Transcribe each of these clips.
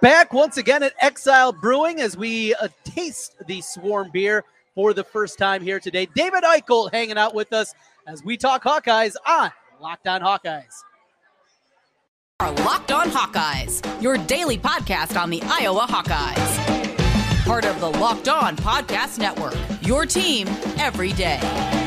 Back once again at Exile Brewing as we uh, taste the Swarm beer for the first time here today. David Eickholt hanging out with us as we talk Hawkeyes on Locked On Hawkeyes. Our Locked On Hawkeyes, your daily podcast on the Iowa Hawkeyes. Part of the Locked On Podcast Network, your team every day.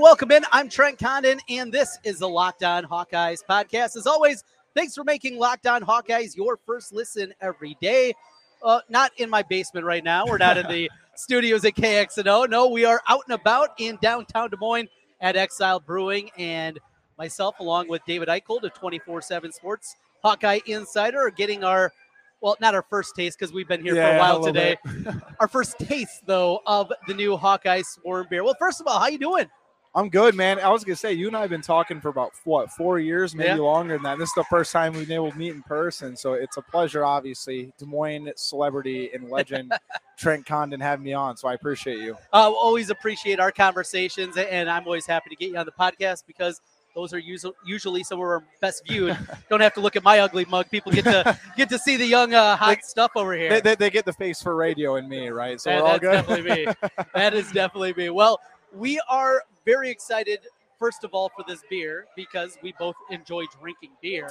Hey, welcome in. I'm Trent Condon, and this is the Locked On Hawkeyes podcast. As always, thanks for making Locked On Hawkeyes your first listen every day. Uh, not in my basement right now. We're not in the studios at KXNO. No, we are out and about in downtown Des Moines at Exile Brewing, and myself, along with David Eickholt, the 24 7 Sports Hawkeye Insider, are getting our well, not our first taste because we've been here for a while a today. our first taste, though, of the new Hawkeye Swarm beer. Well, first of all, how you doing? I'm good, man. I was gonna say you and I have been talking for about what four years, maybe Yeah. longer than that. This is the first time we've been able to meet in person, so it's a pleasure. Obviously, Des Moines celebrity and legend Trent Condon having me on, so I appreciate you. Uh, always appreciate our conversations, and I'm always happy to get you on the podcast because those are usually some of our best viewed. Don't have to look at my ugly mug. People get to get to see the young uh, hot Like, stuff over here. They, they, they get the face for radio and me, right? So That- we're all good. definitely me. that is definitely me. Well, we are very excited, first of all, for this beer because we both enjoy drinking beer.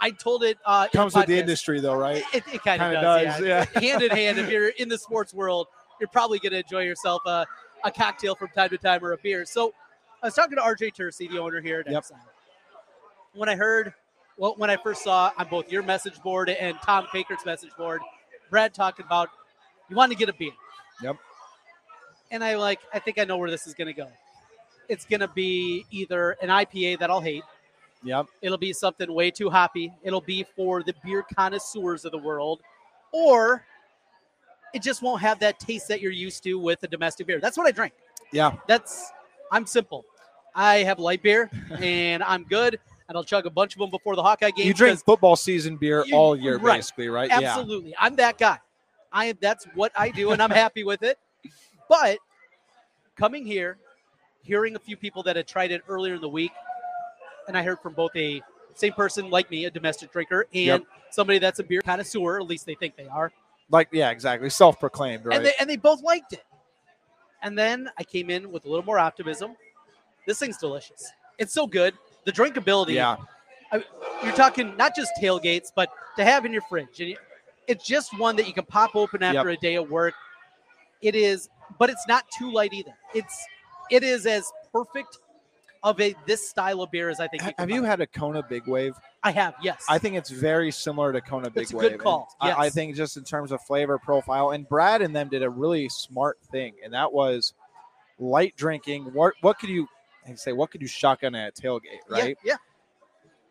I told it uh, Comes with the industry, though, right? It, it kind of does, does, yeah. yeah. hand in hand, if you're in the sports world, you're probably going to enjoy yourself a, a cocktail from time to time or a beer. So I was talking to RJ Tersey, the owner here at Yep. Exile. When I heard, well, when I first saw on both your message board and Tom Kakert's message board, Brad talking about you want to get a beer. Yep. And I like, I think I know where this is going to go. It's going to be either an IPA that I'll hate. Yep. It'll be something way too hoppy. It'll be for the beer connoisseurs of the world, or it just won't have that taste that you're used to with a domestic beer. That's what I drink. Yeah. That's I'm simple. I have light beer and I'm good, and I'll chug a bunch of them before the Hawkeye game. You drink football season beer You- all year, right. basically, right? Yeah. Absolutely, I'm that guy. I am. That's what I do, and I'm happy with it. But coming here, hearing a few people that had tried it earlier in the week, and I heard from both a same person like me, a domestic drinker, and Yep. somebody that's a beer connoisseur. At least they think they are, Like, yeah, exactly. Self-proclaimed, right? and they and they both liked it. And then I came in with a little more optimism. This thing's delicious. It's so good. The drinkability. yeah. I, you're talking not just tailgates, but to have in your fridge. And it's just one that you can pop open after a day of work. It is, but it's not too light either. It's it is as perfect of a this style of beer as I think. You Have you find. had a Kona Big Wave? I have. Yes. I think it's very similar to Kona Big It's a Wave. good call, And I, I think just in terms of flavor profile, and Brad and them did a really smart thing, and that was light drinking. What what could you I say? What could you shotgun at a tailgate? Right? Yeah.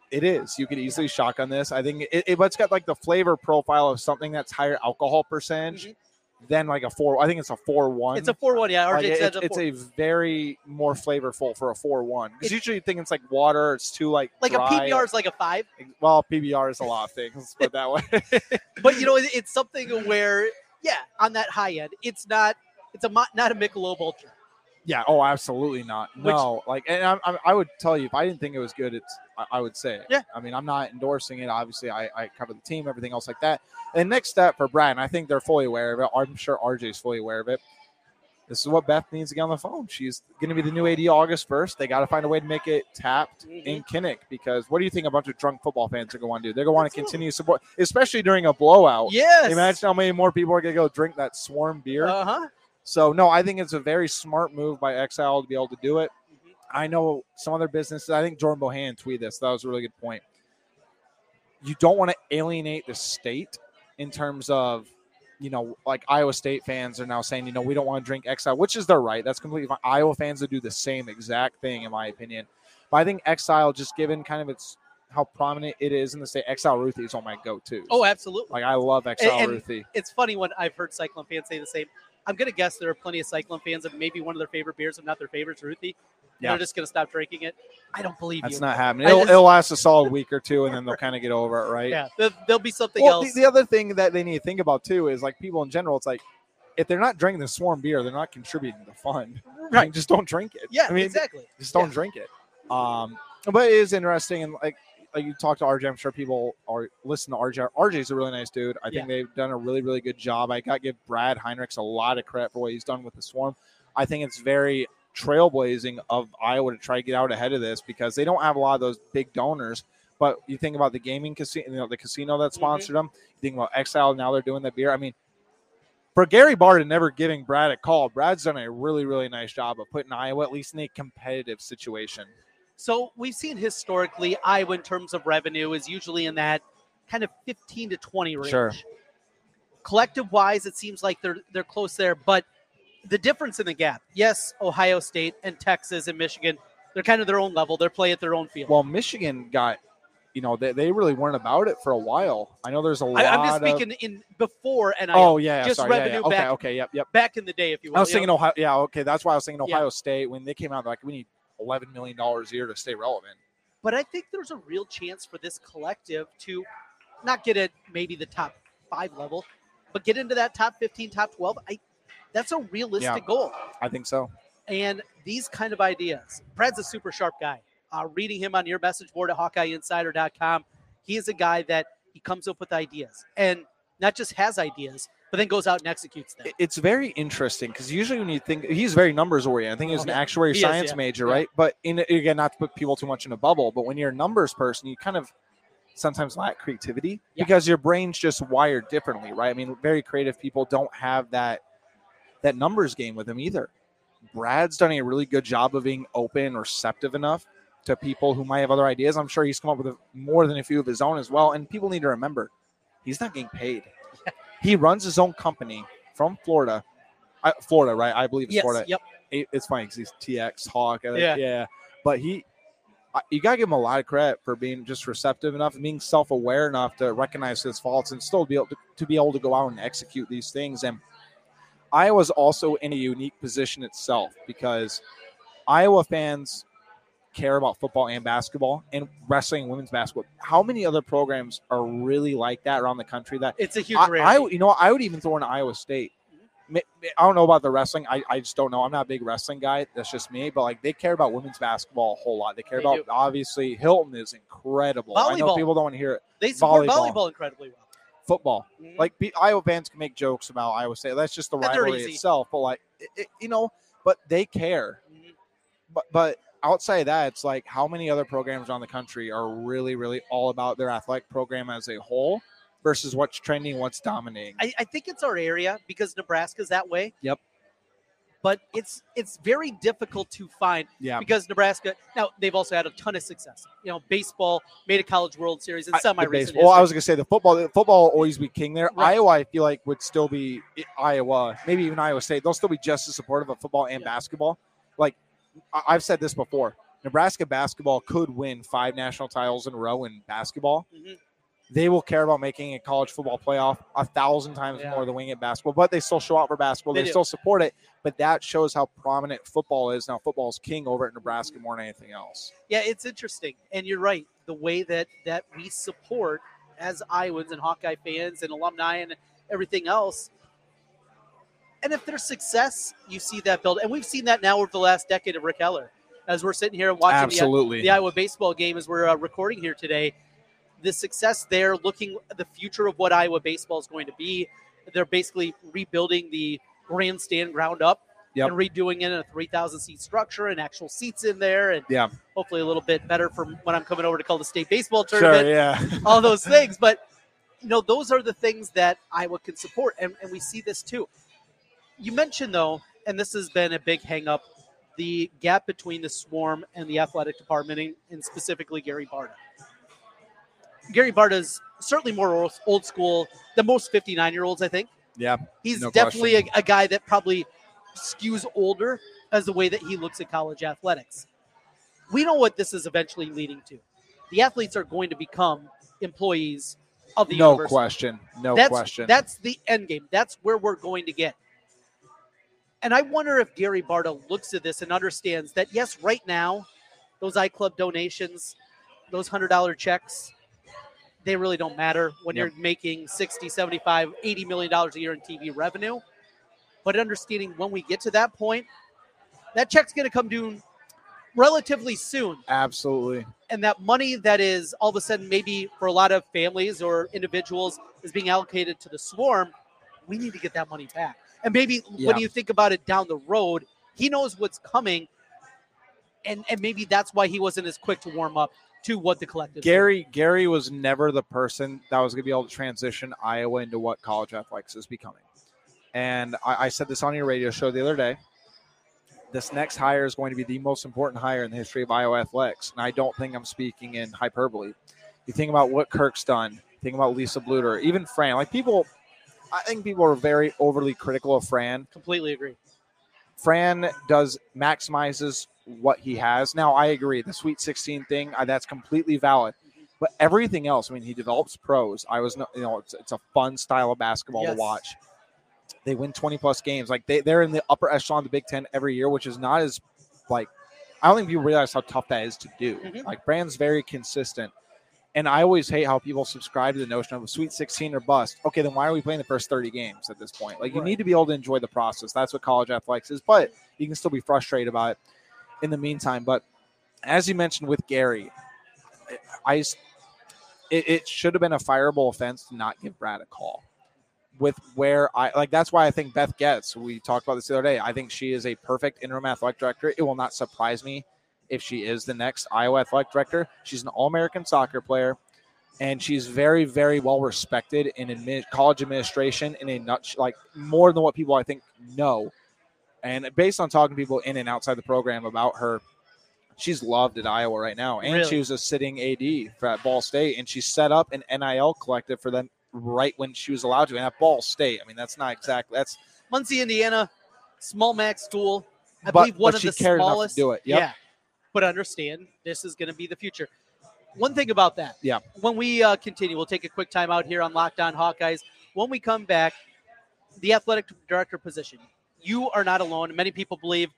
It is. You could easily shotgun this. I think it, it, but it's got like the flavor profile of something that's higher alcohol percentage Mhm. Than like a four. I think it's a four one. It's a four one. Yeah. RJ Like, it- it's, it's a very more flavorful for a four one because usually you think it's like water. It's too like like dry. a PBR is like a five, Well, PBR is a lot of things. It that way. but you know it- it's something where yeah, on that high end, it's not. It's a not a Michelob Ultra. Yeah. Oh, absolutely not. Which- No. like, and I, I, I would tell you if I didn't think it was good, it's I, I would say. it. Yeah. I mean, I'm not endorsing it. Obviously, I, I cover the team, everything else like that. And next step for Brad, and I think they're fully aware of it. I'm sure RJ's fully aware of it. This is what Beth needs to get on the phone. She's going to be the new AD August 1st. They got to find a way to make it tapped Mhm. in Kinnick because what do you think a bunch of drunk football fans are going to want to do? They're going to want to continue support, especially during a blowout. Yes. Imagine how many more people are going to go drink that swarm beer. Uh huh. So no, I think it's a very smart move by Exile to be able to do it. Mm-hmm. I know some other businesses. I think Jordan Bohan tweeted this. That was a really good point. You don't want to alienate the state in terms of, you know, like Iowa State fans are now saying, you know, we don't want to drink Exile, which is their right. That's completely fine. Iowa fans would do the same exact thing, in my opinion. But I think Exile, just given kind of its how prominent it is in the state, Exile Ruthie is on my go-to. Oh, absolutely. like I love Exile and- Ruthie. it's funny when I've heard Cyclone fans say the same. I'm going to guess there are plenty of Cyclone fans and maybe one of their favorite beers, if not their favorites, Ruthie. Yeah. They're just going to stop drinking it. I don't believe That's you. not happening. It'll, just- it'll last a solid week or two, and then they'll kind of get over it, right? Yeah, there, there'll be something Well, else. the, the other thing that they need to think about too is like people in general. It's like if they're not drinking the swarm beer, they're not contributing to the fund. Right. just don't drink it. yeah, I mean, exactly. just don't Yeah. drink it. Um, but it is interesting, and like like you talk to RJ, I'm sure people are listen to RJ. RJ's a really nice dude. I think they've done a really really good job. I got to give Brad Heinrichs a lot of credit for what he's done with the swarm. I think it's very trailblazing of Iowa to try to get out ahead of this because they don't have a lot of those big donors. But you think about the gaming casino, you know, the casino that Mhm. sponsored them. You think about Exile. Now they're doing the beer. I mean, for Gary Barta never giving Brad a call, Brad's done a really, really nice job of putting Iowa at least in a competitive situation. So we've seen historically Iowa in terms of revenue is usually in that kind of 15 to 20 range. Sure. Collective wise, it seems like they're they're close there, but the difference in the gap, yes, Ohio State and Texas and Michigan, they're kind of their own level. They're playing at their own field. Well, Michigan got, you know, they, they really weren't about it for a while. I know there's a lot I, I'm just of. speaking in before and I Oh yeah, just sorry, yeah, yeah. revenue Okay, back- okay, yep, yep. back in the day, if you will. I was thinking? Ohio. Yeah, okay, that's why I was thinking Yeah. Ohio State when they came out. Like we need eleven million dollars a year to stay relevant. but I think there's a real chance for this collective to not get at maybe the top five level, but get into that top 15, top 12. I that's a realistic Yeah. goal. I think so. And these kind of ideas, Brad's a super sharp guy. Uh, reading him on your message board at HawkeyeInsider.com, he is a guy that he comes up with ideas and not just has ideas, but then goes out and executes them. It's very interesting because usually when you think he's very numbers oriented, I think he was an actuary He is, science yeah. major, Yeah. right? But in again, not to put people too much in a bubble, but when you're a numbers person, you kind of sometimes lack creativity Yeah. because your brain's just wired differently, right? I mean, very creative people don't have that that numbers game with them either. Brad's done a really good job of being open receptive enough to people who might have other ideas. I'm sure he's come up with more than a few of his own as well. And people need to remember, he's not getting paid. He runs his own company from Florida, I, Florida, right? I believe it's Yes. Florida. Yep. It- It's funny because he's TX Hawk. Yeah. yeah. But he, I- you gotta give him a lot of credit for being just receptive enough and being self-aware enough to recognize his faults and still be able to, to be able to go out and execute these things. And Iowa's also in a unique position itself because Iowa fans care about football and basketball and wrestling and women's basketball. How many other programs are really like that around the country that It's a huge I. I- you know, I would even throw in Iowa State. I don't know about the wrestling. I, I just don't know. I'm not a big wrestling guy. That's just me. But like, they care about women's basketball a whole lot. They care They about do. obviously Hilton is incredible. I know people don't want to hear it. they support volleyball. volleyball, incredibly well. Football, Mhm. like Iowa fans can make jokes about Iowa State. That's just the rivalry itself. But like, it, it- you know, but they care. Mhm. But but outside of that, it's like how many other programs around the country are really really all about their athletic program as a whole versus what's trending, what's dominating. I, I think it's our area because Nebraska's that way. Yep. But it's it's very difficult to find yeah. because Nebraska now they've also had a ton of success. You know, baseball made a college World Series in I- semi recent. Well, I was gonna say the football. The football will always be king there. Right. Iowa, I feel like would still be Iowa, maybe even Iowa State. They'll still be just as supportive of football and Yeah. basketball. I've said this before, Nebraska basketball could win five national titles in a row in basketball. Mhm. They will care about making a college football playoff a thousand times Yeah. more than winning at basketball, but they still show out for basketball. They They, still support it, but that shows how prominent football is now. football is king over at Nebraska more than anything else. Yeah, it's interesting, and you're right. The way that that we support as Iowans and Hawkeye fans and alumni and everything else. And if there's success, you see that build, and we've seen that now over the last decade of Rick Heller. As we're sitting here and watching the, Absolutely. the Iowa baseball game as we're uh, recording here today, the success there, looking the future of what Iowa baseball is going to be. They're basically rebuilding the grandstand ground up Yep. and redoing it in a 3,000 seat structure and actual seats in there, and Yeah. hopefully a little bit better for when I'm coming over to call the state baseball tournament Sure. Yeah. all those things. But you know, those are the things that Iowa can support, and, and we see this too. You mentioned though, and this has been a big hangup, the gap between the swarm and the athletic department, and, specifically Gary Barta. Gary Barta is certainly more old- old school than most 59 year olds, I think. Yeah. He's No definitely a, a guy that probably skews older as the way that he looks at college athletics. We know what this is eventually leading to. The athletes are going to become employees of the No university. question. No that's, question. That's the end game. That's where we're going to get. And I wonder if Gary Barta looks at this and understands that, yes, right now, those iClub donations, those $100 checks, they really don't matter when Yep. you're making 60, 75, 80 million dollars a year in TV revenue. But understanding when we get to that point, that check's going to come due relatively soon. Absolutely. And that money that is all of a sudden maybe for a lot of families or individuals is being allocated to the swarm, we need to get that money back. And maybe Yeah. when you think about it down the road, he knows what's coming. And, and maybe that's why he wasn't as quick to warm up to what the collective Gary Gary was never the person that was going to be able to transition Iowa into what college athletics is becoming. And I, I said this on your radio show the other day. This next hire is going to be the most important hire in the history of Iowa athletics, and I don't think I'm speaking in hyperbole. You think about what Kirk's done. Think about Lisa Bluder, even Fran. Like people, I think people are very overly critical of Fran. completely agree. Fran does maximizes what he has. Now, I agree. The Sweet 16 thing, uh, that's completely valid. But everything else, I mean, he develops pros. I was, no- you know, it's, it's a fun style of basketball Yes. to watch. They win 20 plus games. Like they, they're in the upper echelon of the Big Ten every year, which is not as like, I don't think people realize how tough that is to do. Mhm. Like Fran's very consistent. And I always hate how people subscribe to the notion of a Sweet 16 or bust. Okay, then why are we playing the first 30 games at this point? Like, you Right. need to be able to enjoy the process. That's what college athletics is. But you can still be frustrated about it in the meantime. But as you mentioned with Gary, I it, it should have been a fireable offense to not give Brad a call. With where I like, that's why I think Beth gets. We talked about this the other day. I think she is a perfect interim athletic director. It will not surprise me if she is the next Iowa athletic director. She's an All American soccer player, and she's very, very well respected in admi- college administration in a nutshell, like more than what people I think know. And based on talking to people in and outside the program about her, she's loved at Iowa right now. And Really? she was a sitting AD for at Ball State, and she set up an NIL collective for them right when she was allowed to. And at Ball State, I mean, that's not exactly that's Muncie, Indiana, small max school. I But- believe one but of she the cared enough to smallest. do it. Yep. Yeah. But understand this is going to be the future. One thing about that. Yeah. When we uh, continue, we'll take a quick time out here on Locked On Hawkeyes. When we come back, the athletic director position. You are not alone. Many people believe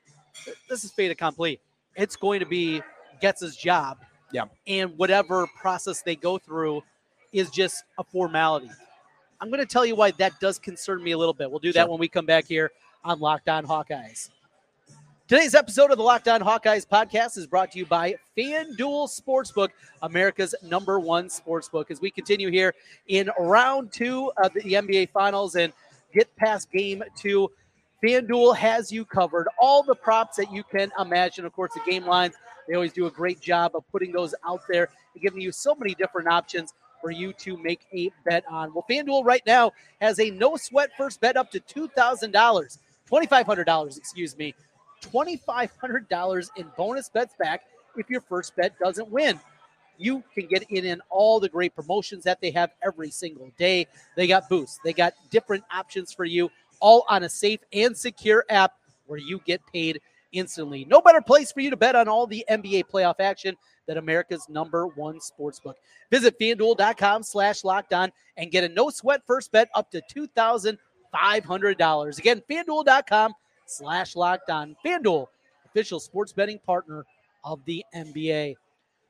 this is fait accompli. It's going to be Getz's job. Yeah. And whatever process they go through is just a formality. I'm going to tell you why that does concern me a little bit. We'll do that when we come back here on Locked On Hawkeyes. Today's episode of the Locked On Hawkeyes podcast is brought to you by FanDuel Sportsbook, America's number one sportsbook. As we continue here in round two of the NBA Finals and get past game two, FanDuel has you covered. All the props that you can imagine. Of course, the game lines, they always do a great job of putting those out there and giving you so many different options for you to make a bet on. Well, FanDuel right now has a no sweat first bet up to $2,000, $2,500, excuse me. $2,500 in bonus bets back if your first bet doesn't win. You can get in in all the great promotions that they have every single day. They got boosts, they got different options for you, all on a safe and secure app where you get paid instantly. No better place for you to bet on all the NBA playoff action than America's number one sportsbook. Visit fanduel.com slash locked on and get a no sweat first bet up to $2,500. Again, fanduel.com slash locked on. FanDuel, official sports betting partner of the NBA.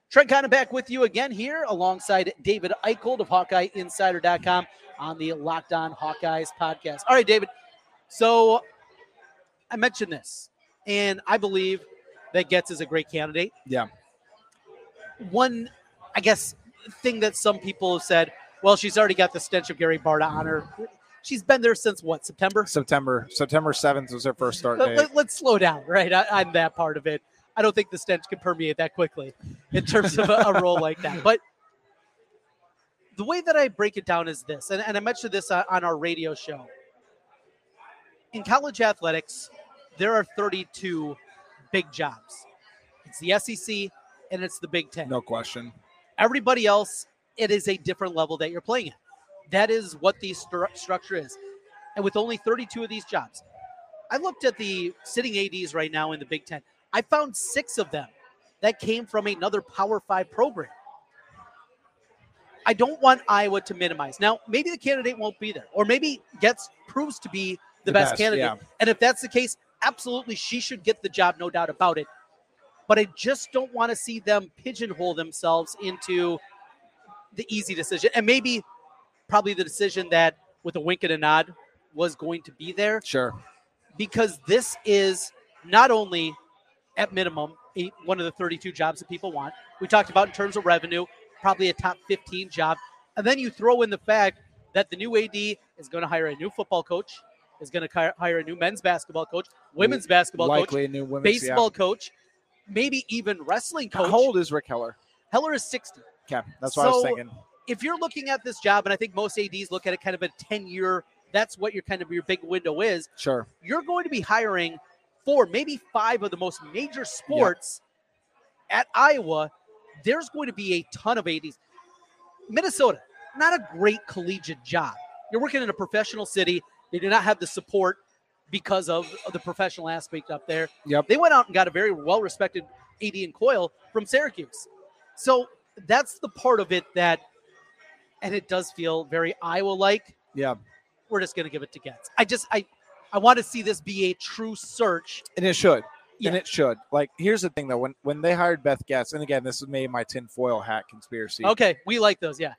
Trent Condon back with you again here alongside David Eickholt of HawkeyeInsider.com on the Locked On Hawkeyes podcast. All right, David. So I mentioned this, and I believe that Getz is a great candidate. Yeah. One, I guess, thing that some people have said, well, she's already got the stench of Gary Barta on her. She's been there since what, September? September September seventh was her first start Let, date. let, us slow down, right? I, I'm that part of it. I don't think the stench can permeate that quickly in terms of a, a role like that. But the way that I break it down is this, and, and I mentioned this on, on our radio show. In college athletics, there are 32 big jobs. It's the SEC and it's the Big Ten. No question. Everybody else, it is a different level that you're playing at. That is what the stru- structure is. And with only 32 of these jobs, I looked at the sitting ADs right now in the Big Ten. I found six of them that came from another Power Five program. I don't want Iowa to minimize. Now, maybe the candidate won't be there, or maybe Getz proves to be the, The best, best, candidate. yeah. And if that's the case, absolutely she should get the job, no doubt about it. But I just don't want to see them pigeonhole themselves into the easy decision. And maybe probably the decision that with a wink and a nod was going to be there Sure. because this is not only at minimum one of the 32 jobs that people want. We talked about in terms of revenue, probably a top 15 job. And then you throw in the fact that the new AD is going to hire a new football coach, is going to hire a new men's basketball coach, women's basketball Likely coach, a new women's baseball coach, maybe even wrestling Yeah. coach. How old is Rick Heller? Heller is 60 Okay, that's what I was thinking. If you're looking at this job, and I think most ADs look at it kind of a 10 year, that's what your kind of your big window is. Sure. You're going to be hiring four, maybe five of the most major sports at Iowa. There's going to be a ton of ADs. Minnesota, not a great collegiate job. You're working in a professional city. They do not have the support because of the professional aspect up there. Yep. They went out and got a very well respected AD and Coyle from Syracuse. So that's the part of it that, and it does feel very Iowa like. Yeah. We're just going to give it to Getz. I just, I, I want to see this be a true search. And it should. Yeah. And it should. Like, here's the thing though. When when they hired Beth Getz, and again, this is maybe my tinfoil hat conspiracy. Okay, we like those. Yeah,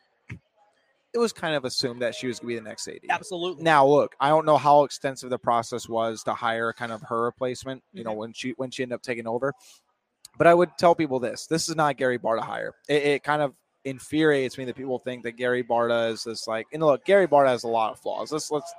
It was kind of assumed that she was going to be the next AD. absolutely. Now, look, I don't know how extensive the process was to hire kind of her replacement. You know, mm-hmm. when she when she ended up taking over. But I would tell people this: this is not Gary Barta hire. It, it kind of infuriates me that people think that Gary Barta is this like. And look, Gary Barta has a lot of flaws. Let's let's.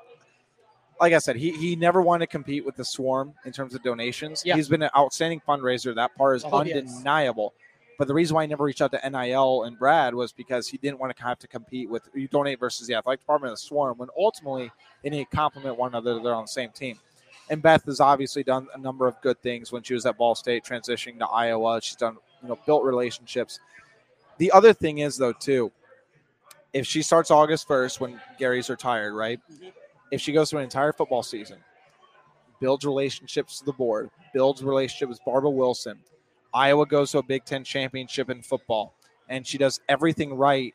Like I said, he he never wanted to compete with the Swarm in terms of donations. Yeah. He's been an outstanding fundraiser. That part is Oh, yes. undeniable. But the reason why he never reached out to NIL and Brad was because he didn't want to have to compete with you donate versus the athletic department of the Swarm when ultimately they need to complement one another. They're on the same team. And Beth has obviously done a number of good things when she was at Ball State, transitioning to Iowa. She's done, you know, built relationships. The other thing is though, too, if she starts August first when Gary's retired, right? Mhm. If she goes through an entire football season, builds relationships to the board, builds relationship with Barbara Wilson, Iowa goes to a Big Ten championship in football, and she does everything right,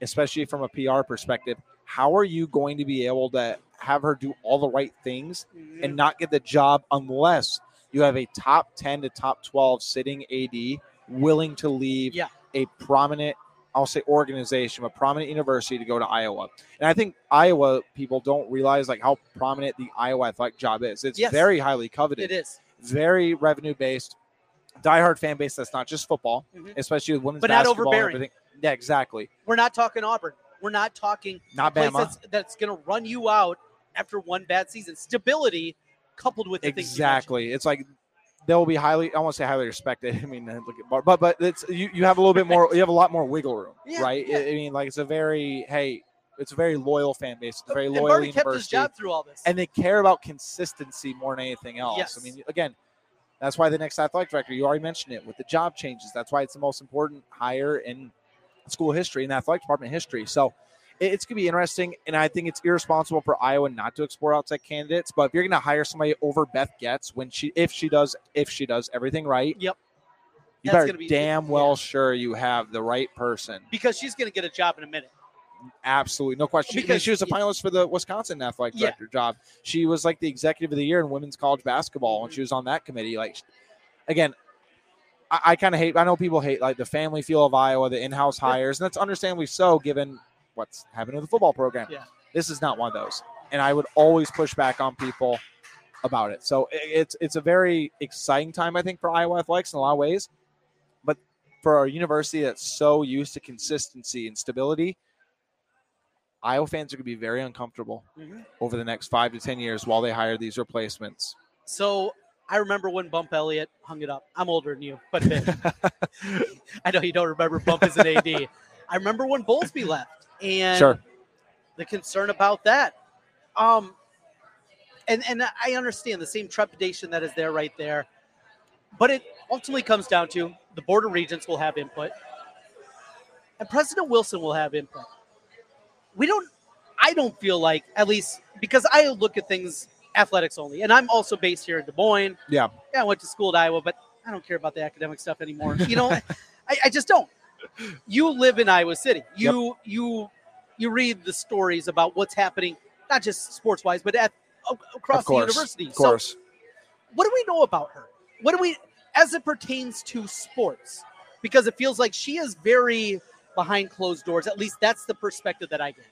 especially from a PR perspective. How are you going to be able to have her do all the right things Mm-hmm. and not get the job unless you have a top 10 to top 12 sitting AD willing to leave Yeah. A prominent, I'll say organization, a prominent university to go to Iowa. And I think Iowa people don't realize like how prominent the Iowa athletic job is. It's Yes. very highly coveted it is, very revenue based, diehard fan base. That's not just football, Mhm. especially with women's But not overbearing. Yeah, exactly. we're not talking Auburn. We're not talking Not Bama. that's, that's going to run you out after one bad season. Stability coupled with the things you. Exactly. It's like they'll be highly. I won't say highly respected. I mean, look at Bar, but but it's you. You have a little bit more. You have a lot more wiggle room, Yeah, right? yeah. I I mean, like it's a very hey. It's a very loyal fan base. It's a very and loyal Barty kept his university. job through all this. and they care about consistency more than anything else. Yes. I mean, again, that's why the next athletic director, you already mentioned it, with the job changes. That's why it's the most important hire in school history and athletic department history. So it's going to be interesting, and I think it's irresponsible for Iowa not to explore outside candidates. But if you're going to hire somebody over Beth Getz when she, if she does, if she does everything right, Yep. you That's better be- damn well yeah. sure you have the right person. because she's going to get a job in a minute. Absolutely, no question. She- I mean, Because- she was a finalist for the Wisconsin athletic Yeah. director job. She was like the executive of the year in women's college basketball when Mhm. she was on that committee. Like, again, I, I kind of hate. I know people hate like the family feel of Iowa, the in-house Yeah. hires, and that's understandably so given what's happening to the football program. Yeah. This is not one of those, and I would always push back on people about it. So it's it's a very exciting time, I think, for Iowa athletics in a lot of ways. But for a university that's so used to consistency and stability, Iowa fans are going to be very uncomfortable Mhm. over the next five to ten years while they hire these replacements. So I remember when Bump Elliott hung it up. I'm older than you, but. I know you don't remember Bump as an AD. I remember when Bowlesby left and Sure. the concern about that. Um, and and I understand the same trepidation that is there right there, but it ultimately comes down to the board of regents will have input, and President Wilson will have input. We don't. I don't feel like at least because I look at things athletics only, and I'm also based here in Des Moines. Yeah. Yeah, I went to school at Iowa, but I don't care about the academic stuff anymore. You know, I, I just don't. You live in Iowa City. You you you read the stories about what's happening, not just sports wise, but at across course, the university. Of course. So what do we know about her? What do we, as it pertains to sports? Because it feels like she is very behind closed doors. At least that's the perspective that I get.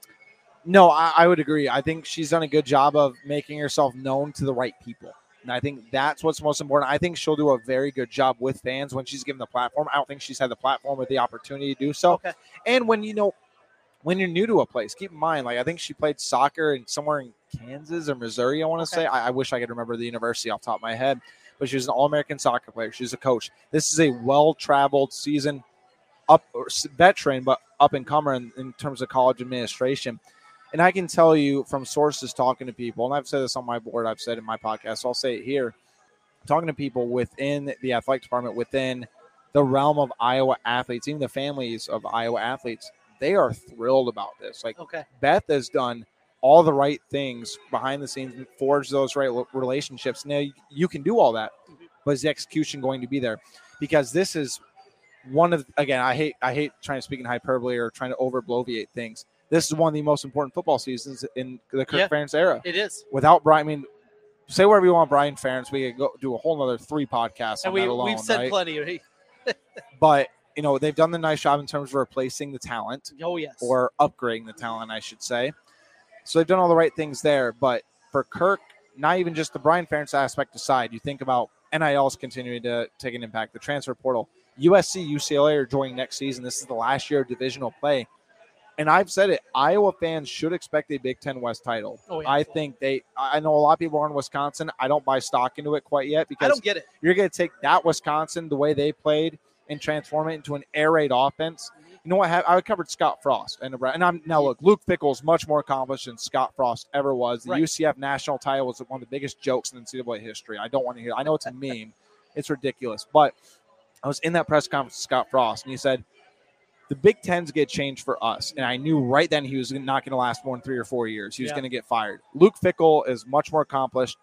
No, I, I would agree. I think she's done a good job of making herself known to the right people. And I think that's what's most important. I think she'll do a very good job with fans when she's given the platform. I don't think she's had the platform or the opportunity to do so. Okay. And when you know, when you're new to a place, keep in mind, like I think she played soccer in somewhere in Kansas or Missouri. I want to Okay. say. I, I wish I could remember the university off the top of my head, but she was an All-American soccer player. She's a coach. This is a well-traveled season, up or veteran, but up and comer in, in terms of college administration. And I can tell you from sources talking to people, and I've said this on my board, I've said in my podcast, so I'll say it here. Talking to people within the athletic department, within the realm of Iowa athletes, even the families of Iowa athletes, they are thrilled about this. Like Okay. Beth has done all the right things behind the scenes and forged those right relationships. Now you, can do all that, but is the execution going to be there? Because this is one of again, I hate I hate trying to speak in hyperbole or trying to over bloviate things. This is one of the most important football seasons in the Kirk Yeah. Ferentz era. It is. Without Brian, I mean, say whatever you want, Brian Ferentz. We could go do a whole another three podcasts on And we, alone, we've said right? plenty. Right? But you know they've done the nice job in terms of replacing the talent Oh, yes. or upgrading the talent, I should say. So they've done all the right things there. But for Kirk, not even just the Brian Ferentz aspect aside, you think about NILs continuing to take an impact, the transfer portal. USC, UCLA are joining next season. This is the last year of divisional play. And I've said it, Iowa fans should expect a Big Ten West title. Oh, yeah. I think they, I know a lot of people are in Wisconsin. I don't buy stock into it quite yet because I don't get it. you're going to take that Wisconsin, the way they played, and transform it into an air raid offense. You know what? I covered Scott Frost and And I'm now look, Luke Fickell is much more accomplished than Scott Frost ever was. The Right. UCF national title was one of the biggest jokes in NCAA history. I don't want to hear. I know it's a meme. It's ridiculous. But I was in that press conference with Scott Frost, and he said the Big Ten's get changed for us. And I knew right then he was not going to last more than three or four years. He was Yeah. going to get fired. Luke Fickell is much more accomplished.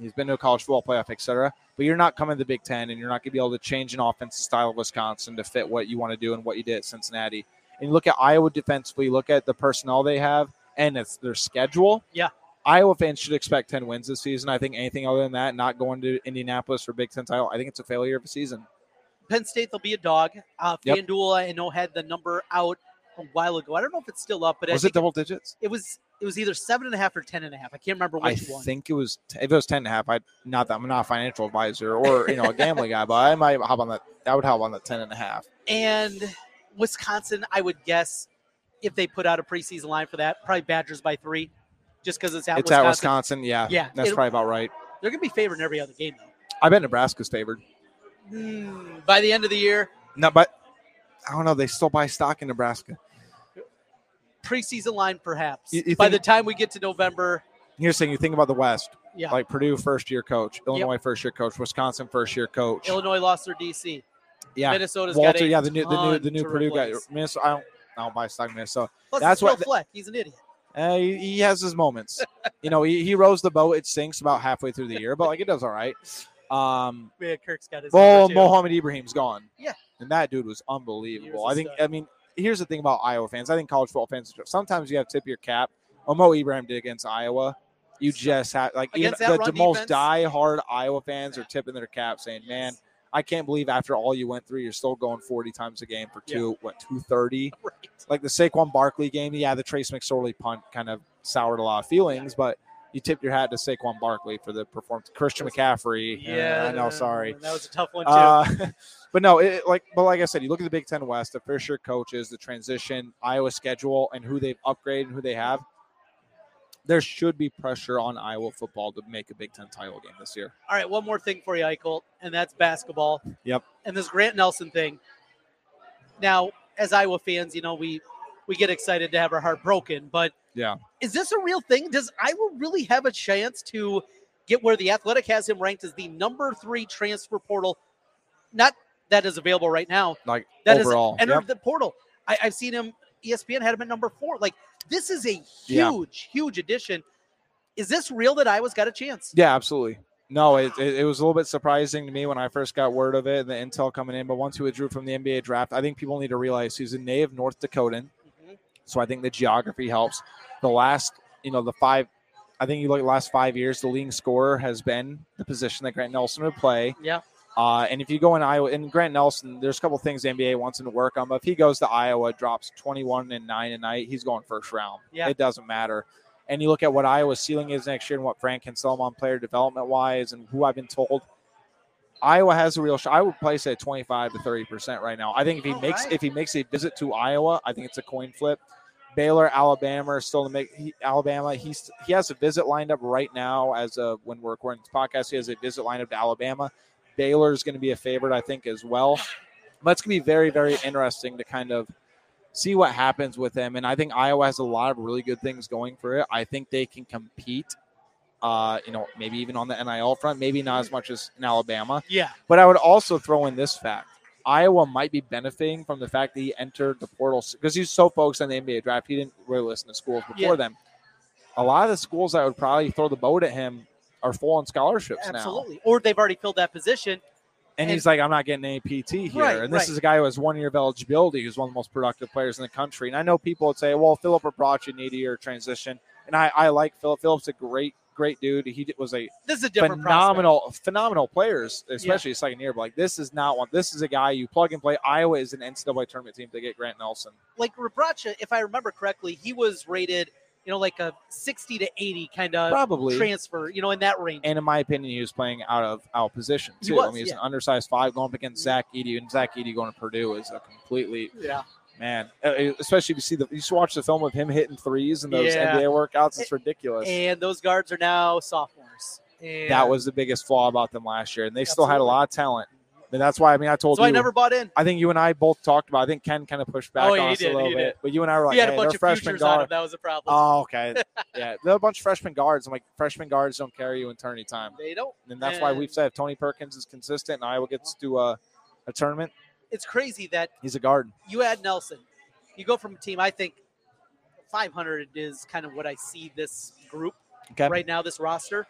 He's been to a college football playoff, et cetera. But you're not coming to the Big Ten, and you're not going to be able to change an offensive style of Wisconsin to fit what you want to do and what you did at Cincinnati. And you look at Iowa defensively, look at the personnel they have, and it's their schedule. Yeah. Iowa fans should expect 10 wins this season. I think anything other than that, not going to Indianapolis for Big Ten title, I think it's a failure of a season. Penn State, they'll be a dog. Uh, Yep. FanDuel, I know, had the number out a while ago. I don't know if it's still up, but I Was it double digits? it was it was either seven and a half or ten and a half. I can't remember I which one. I think it was if it was ten and a half. I not that I'm not a financial advisor or you know a gambling guy, but I might hop on that. I would hop on that ten and a half. And Wisconsin, I would guess if they put out a preseason line for that, probably Badgers by three, just because it's at it's Wisconsin. at Wisconsin. Yeah, Yeah, that's probably about right. They're going to be favored in every other game, though. I bet Nebraska's favored. Hmm, by the end of the year, No, but I don't know. They still buy stock in Nebraska. preseason line perhaps. You- you by the time we get to November, Here's the thing: you think about the West, yeah, like Purdue first year coach, Illinois first year coach, Wisconsin first year coach. Illinois lost their DC. yeah, Minnesota's got Walter. a Yeah, the new the new the new Purdue guy. replace. Minnesota. I don't. I don't buy stock in Minnesota. Plus, That's what- Fleck. He's an idiot. Uh, he, he has his moments. you know, he, he rows the boat. It sinks about halfway through the year, but like it does all right. Um, Yeah, Kirk's got his. well. Mohamed Ibrahim's gone. Yeah. and that dude was was unbelievable. a I think. stud. I mean, here's the thing about Iowa fans. I think college football fans. Sometimes you have to tip your cap. What Mo Ibrahim did against Iowa. You just have like the, the most die-hard Iowa fans are tipping their cap, saying, "Man, I can't believe after all you went through, you're still going 40 times a game for Yeah. two, what, 230? Right. Like the Saquon Barkley game, yeah, the Trace McSorley punt kind of soured a lot of feelings, but you tip your hat to Saquon Barkley for the performance. Christian McCaffrey, Yeah, uh, I know, sorry. That was a tough one too. Uh, but no, it, like, but like I said, you look at the Big Ten West, the first year coaches, the transition, Iowa schedule, and who they've upgraded and who they have. There should be pressure on Iowa football to make a Big Ten title game this year. All right, one more thing for you, Eickholt, and that's basketball. Yep. And this Grant Nelson thing. Now, as Iowa fans, you know we we get excited to have our heart broken, but Yeah. Is this a real thing? Does Iowa really have a chance to get where the Athletic has him ranked as the number three transfer portal? Not that is available right now. Like That is overall, entered Yep. the portal. I, I've seen him. ESPN had him at number four. Like this is a Yeah. huge, huge addition. Is this real that Iowa's got a chance? Yeah, absolutely. No, it, it, it was a little bit surprising to me when I first got word of it and the intel coming in. But once he withdrew from the NBA draft, I think people need to realize he's a native North Dakotan. Mhm. So I think the geography helps. The last, you know, the five, I think you look at the last five years, the leading scorer has been the position that Grant Nelson would play. Yeah. Uh, and if you go in Iowa, and Grant Nelson, there's a couple things the NBA wants him to work on. But if he goes to Iowa, drops 21 and nine a night, he's going first round. Yeah. It doesn't matter. And you look at what Iowa's ceiling is next year and what Frank can sell him on player development wise, and who I've been told. Iowa has a real shot. I would place it at 25 to 30 percent right now. I think if he All makes right. if he makes a visit to Iowa, I think it's a coin flip. Baylor, Alabama are still to make he, Alabama. He's he has a visit lined up right now as of when we're recording this podcast. He has a visit lined up to Alabama. Baylor is going to be a favorite, I think, as well. But it's going to be very, very interesting to kind of see what happens with him. And I think Iowa has a lot of really good things going for it. I think they can compete. Uh, you know, maybe even on the NIL front, maybe not as much as in Alabama. Yeah. But I would also throw in this fact. Iowa might be benefiting from the fact that he entered the portal because he's so focused on the NBA draft. He didn't really listen to schools before Yeah. them. A lot of the schools that would probably throw the boat at him are full on scholarships now. Absolutely. Or they've already filled that position. And, And- he's like, I'm not getting any PT here. Right, and this right. is a guy who has one year of eligibility who's one of the most productive players in the country. And I know people would say, well, Filip Rebraca need a year transition. And I, I like Philip. Philip's a great, great dude. He was a This is a different phenomenal, phenomenal players, especially his second year. But like, this is not one. This is a guy you plug and play. Iowa is an NCAA tournament team to get Grant Nelson. Like Rebraca, if I remember correctly, he was rated, you know, like a 60 to 80 kind of Probably. transfer, you know, in that range. And in my opinion, he was playing out of out position He too. was, I mean, he's yeah. an undersized five going up against Zach Edey, and Zach Edey going to Purdue is a completely yeah. Man, uh, especially if you see the you should watch the film of him hitting threes and those Yeah. NBA workouts. It's ridiculous. And those guards are now sophomores. And that was the biggest flaw about them last year, and they still had a lot of talent. And that's why I mean I told so you. I never bought in. I think you and I both talked about. I think Ken kind of pushed back Oh, yeah, on us did, a little bit, did. but you and I were like, he had hey, a bunch they're of freshman him. That was a problem. Oh, okay, yeah, they're a bunch of freshman guards. I'm like, freshman guards don't carry you in tourney time, they don't. and that's why we've said if Tony Perkins is consistent and Iowa gets to a, a tournament, It's crazy that he's a guard. you add Nelson. You go from a team, I think 500 is kind of what I see this group Okay, right now, this roster.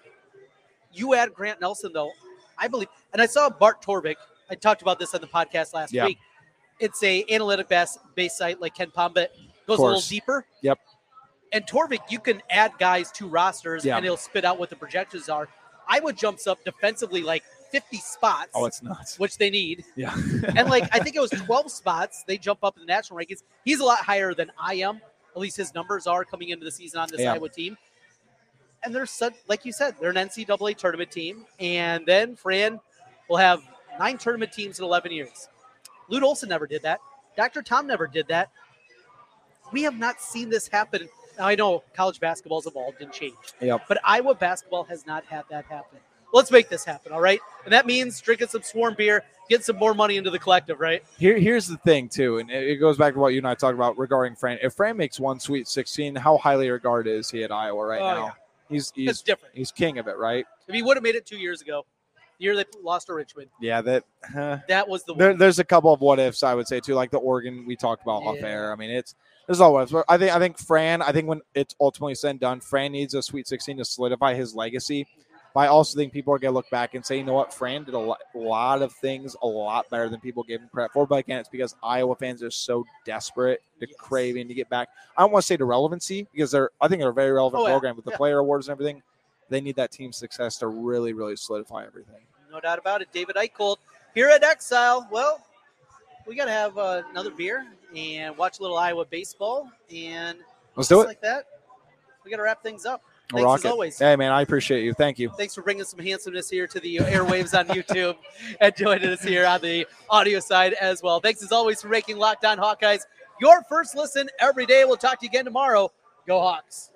You add Grant Nelson, though, I believe, and I saw Bart Torvik. I talked about this on the podcast last Yeah. week. It's a analytic base, base site like KenPom, goes a little deeper. Yep. And Torvik, you can add guys to rosters, Yeah. and it'll spit out what the projections are. Iowa jumps up defensively like 50 spots, Oh, it's nuts. which they need Yeah, and like I think it was 12 spots. They jump up in the national rankings. He's a lot higher than I am. At least his numbers are coming into the season on this Yeah. Iowa team. And they're like you said, they're an NCAA tournament team. And then Fran will have nine tournament teams in 11 years. Lute Olson never did that. Dr. Tom never did that. We have not seen this happen. Now, I know college basketball's evolved and changed, yep. but Iowa basketball has not had that happen. Let's make this happen, all right? And that means drinking some swarm beer, getting some more money into the collective, right? Here, here's the thing too, and it goes back to what you and I talked about regarding Fran. If Fran makes one Sweet 16, how highly regarded is he at Iowa right Oh, now? yeah. He's he's different. he's king of it, right? If he would have made it two years ago, the year they lost to Richmond, Yeah, that huh. that was the there, there's a couple of what ifs I would say too, like the Oregon we talked about off air. I mean, it's there's all what ifs. I think I think Fran. I think when it's ultimately said and done, Fran needs a Sweet 16 to solidify his legacy. But I also think people are gonna look back and say, you know what, Fran did a lot, lot of things a lot better than people gave him credit for. But again, it's because Iowa fans are so desperate to Yes. craving to get back. I don't want to say to relevancy because they're I think they're a very relevant Oh, yeah. program with the Yeah. player awards and everything. They need that team success to really, really solidify everything. No doubt about it. David Eickholt here at Exile. Well, we got to have uh, another beer and watch a little Iowa baseball. And Let's do it. like that, we got to wrap things up. Thanks rock as always. Hey man, I appreciate you. Thank you. Thanks for bringing some handsomeness here to the uh, airwaves on YouTube and joining us here on the audio side as well. Thanks as always for making Locked On Hawkeyes your first listen every day. We'll talk to you again tomorrow. Go Hawks.